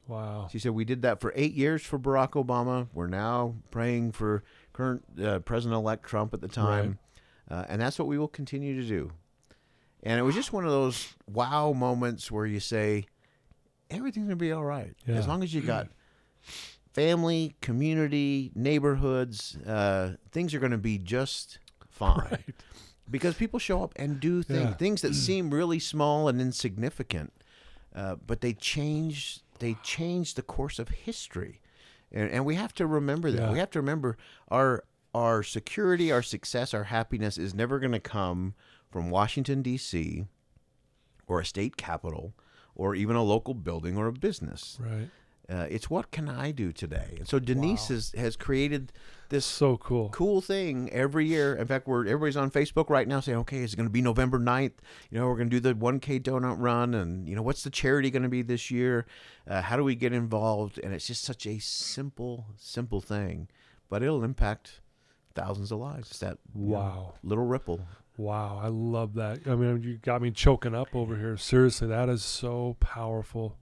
Wow. She said, We did that for eight years for Barack Obama. We're now praying for current uh, President elect Trump at the time. Uh, and that's what we will continue to do. And it was just one of those wow moments where you say, everything's going to be all right. Yeah. As long as you got family, community, neighborhoods, uh, things are going to be just fine. Right. Because people show up and do things, Yeah. things that seem really small and insignificant, uh, but they change. They change the course of history, and, and we have to remember that. Yeah. We have to remember our our security, our success, our happiness is never going to come from Washington D.C. or a state capital or even a local building or a business. Right. Uh, it's what can I do today? And so Denise Wow. has has created this So cool. cool thing every year. In fact, we're everybody's on Facebook right now saying, okay, is it going to be November 9th? You know, we're going to do the 1K donut run. And, you know, what's the charity going to be this year? Uh, how do we get involved? And it's just such a simple, simple thing, but it'll impact thousands of lives. It's that you know, Wow. little ripple. Wow. I love that. I mean, you got me choking up over here. Seriously, that is so powerful.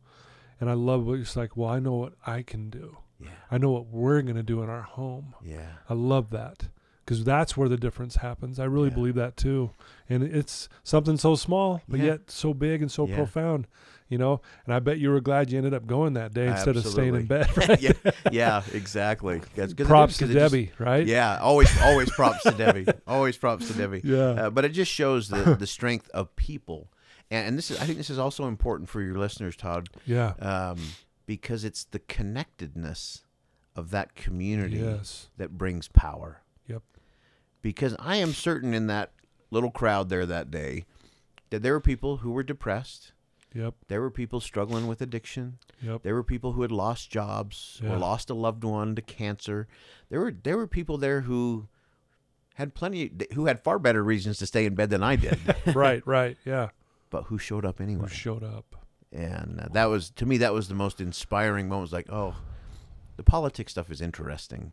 And I love what it's like, well, I know what I can do. Yeah. I know what we're going to do in our home. Yeah. I love that because that's where the difference happens. I really Yeah. believe that too. And it's something so small, but Yeah. yet so big and so Yeah. profound, you know. And I bet you were glad you ended up going that day instead of staying in bed. Right? yeah, yeah, exactly. 'Cause- 'cause Props to it just- Debbie, right? Yeah, always, always props to Debbie. Always props to Debbie. Yeah. Uh, but it just shows the the strength of people, and, and this is I think this is also important for your listeners, Todd, Yeah. um, because it's the connectedness of that community Yes. that brings power. Yep. Because I am certain in that little crowd there that day that there were people who were depressed. Yep. There were people struggling with addiction. Yep. There were people who had lost jobs Yeah. or lost a loved one to cancer. There were there were people there who had plenty who had far better reasons to stay in bed than I did, right. Right. Yeah. But who showed up anyway. Who showed up? And uh, that was to me that was the most inspiring moment. It was like, oh, the politics stuff is interesting,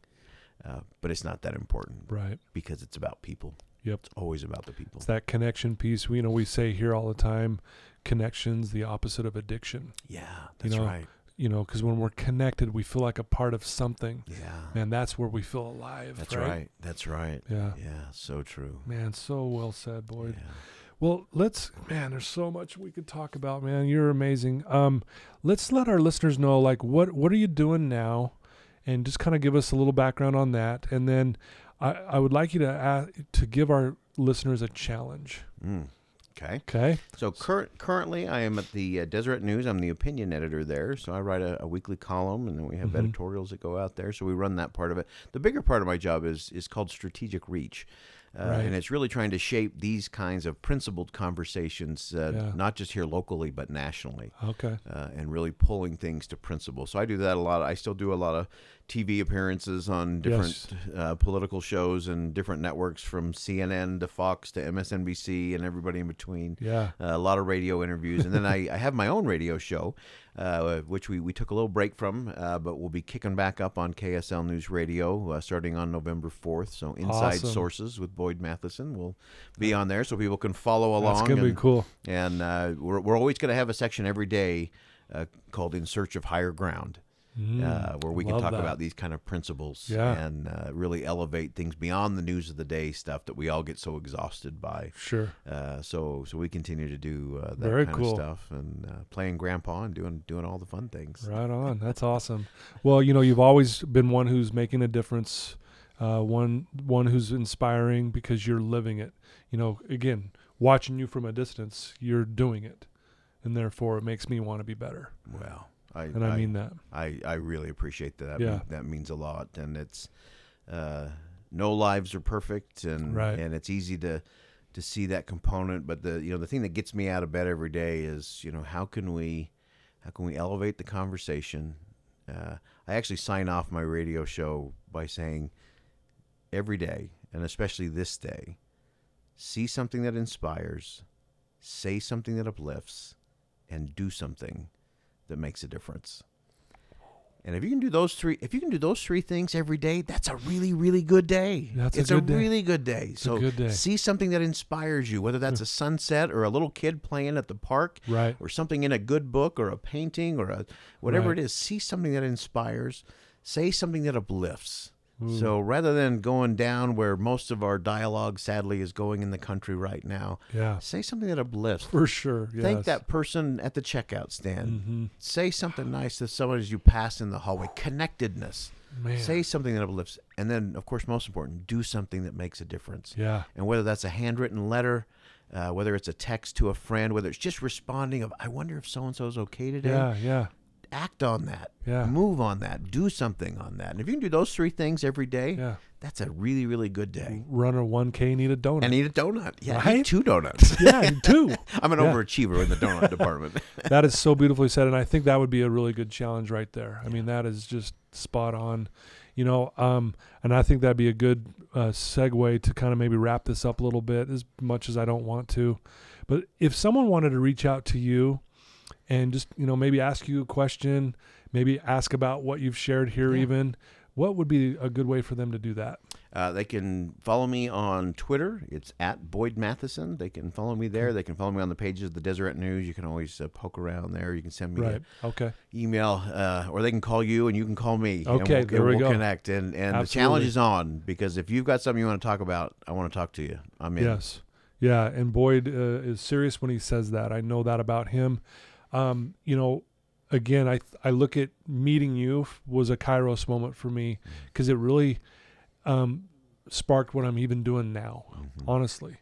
uh, but it's not that important Right. because it's about people. Yep. It's always about the people. It's that connection piece. We you know we say here all the time, connections the opposite of addiction. Yeah, that's know, right. You know, because when we're connected, we feel like a part of something, Yeah, and that's where we feel alive. that's right. That's right. Yeah. Yeah, so true. Man, so well said, Boyd. Yeah. Well, let's man, there's so much we could talk about, man. You're amazing. Um, let's let our listeners know like what what are you doing now, and just kind of give us a little background on that, and then I I would like you to ask, to give our listeners a challenge. Mm. Okay. Okay. So current currently, I am at the uh, Deseret News. I'm the opinion editor there. So I write a, a weekly column, and then we have Mhm. editorials that go out there. So we run that part of it. The bigger part of my job is is called strategic reach. Uh, Right. And it's really trying to shape these kinds of principled conversations, uh, Yeah. not just here locally, but nationally, Okay. uh, and really pulling things to principle. So I do that a lot. I still do a lot of TV appearances on different uh, political shows and different networks from CNN to Fox to MSNBC and everybody in between Yeah. a lot of radio interviews, and then I, I have my own radio show, uh, which we, we took a little break from, uh, but we'll be kicking back up on KSL News Radio uh, starting on November fourth. So Inside Awesome. Sources with Boyd Matheson will be on there, so people can follow along. That's gonna be and, cool. and uh, we're we're always going to have a section every day uh, called "In Search of Higher Ground." Mm, uh, where we can talk that. about these kind of principles Yeah. and uh, really elevate things beyond the news of the day stuff that we all get so exhausted by. Sure. Uh, so so we continue to do uh, that Very kind cool. of stuff and uh, playing grandpa and doing doing all the fun things. Right on. That's awesome. Well, you know, you've always been one who's making a difference, uh, one one who's inspiring because you're living it. You know, again, watching you from a distance, you're doing it, and therefore it makes me want to be better. Well, I And I, mean that. I, I really appreciate that. That, Yeah. that means a lot, and it's uh, no lives are perfect, and Right. and it's easy to to see that component. But the you know the thing that gets me out of bed every day is you know how can we how can we elevate the conversation? Uh, I actually sign off my radio show by saying every day, and especially this day, see something that inspires, say something that uplifts, and do something that makes a difference. And if you can do those three, if you can do those three things every day, that's a really, really good day. That's a it's good day. really good day. a so good day. see something that inspires you, whether that's a sunset or a little kid playing at the park, Right. or something in a good book or a painting or a whatever Right. it is. See something that inspires. Say something that uplifts. So rather than going down where most of our dialogue, sadly, is going in the country right now, Yeah. say something that uplifts. For sure. Thank that person at the checkout stand. hmm Say something nice to someone as you pass in the hallway. Connectedness. Man. Say something that uplifts. And then, of course, most important, do something that makes a difference. yeah. And whether that's a handwritten letter, uh, whether it's a text to a friend, whether it's just responding of, I wonder if so and so is okay today. Yeah. Yeah. Act on that. Yeah. Move on that. Do something on that. And if you can do those three things every day, Yeah. that's a really, really good day. Run a 1K, need a donut. And eat a donut. Yeah, Right? eat two donuts. yeah, and two. I'm an Yeah. overachiever in the donut department. that is so beautifully said, and I think that would be a really good challenge right there. I mean, that is just spot on, you know. Um, and I think that'd be a good uh, segue to kind of maybe wrap this up a little bit, as much as I don't want to. But if someone wanted to reach out to you and just you know maybe ask you a question, maybe ask about what you've shared here, Yeah. even. What would be a good way for them to do that? Uh, they can follow me on Twitter. It's at Boyd Matheson. They can follow me there. They can follow me on the pages of the Deseret News. You can always uh, poke around there. You can send me Right. an Okay. email, uh, or they can call you and you can call me. and Okay, we'll, there we we'll go. connect. And and the challenge is on because if you've got something you want to talk about, I want to talk to you. I'm in. Yes. Yeah. And Boyd uh, is serious when he says that. I know that about him. Um, you know, again, I I look at meeting you was a Kairos moment for me because it really um, sparked what I'm even doing now, Mhm. honestly.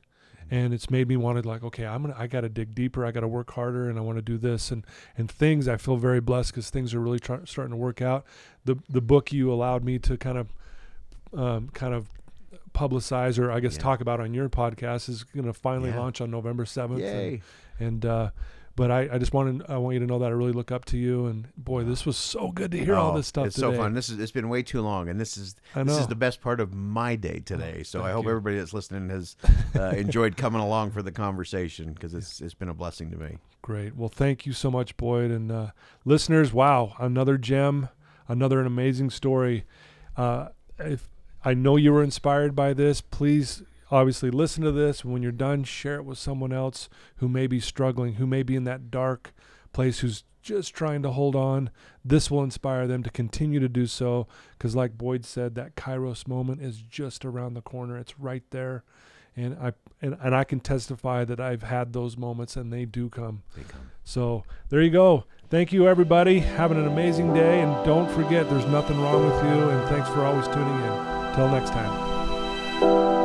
And it's made me want to like, okay, I'm gonna, I got to dig deeper. I got to work harder, and I want to do this and and things. I feel very blessed because things are really try, starting to work out. The the book you allowed me to kind of um, kind of publicize or I guess Yeah. talk about on your podcast is going to finally Yeah. launch on November seventh. Yay. And, and uh, but I, I just wanted I want you to know that I really look up to you. And boy, this was so good to hear all Oh, this stuff It's today. so fun. This is it's been way too long, and this is this is the best part of my day today. So I hope you. everybody that's listening has uh, enjoyed coming along for the conversation because it's it's been a blessing to me. Great. Well, thank you so much, Boyd. And uh, listeners, wow, another gem, another an amazing story. Uh, if I know you were inspired by this, please obviously listen to this. When you're done, share it with someone else who may be struggling, who may be in that dark place, who's just trying to hold on. This will inspire them to continue to do so. Because, like Boyd said, that Kairos moment is just around the corner. It's right there. And I and, and I can testify that I've had those moments and they do come. They come. So there you go. Thank you, everybody. Having an amazing day. And don't forget, there's nothing wrong with you. And thanks for always tuning in. Till next time.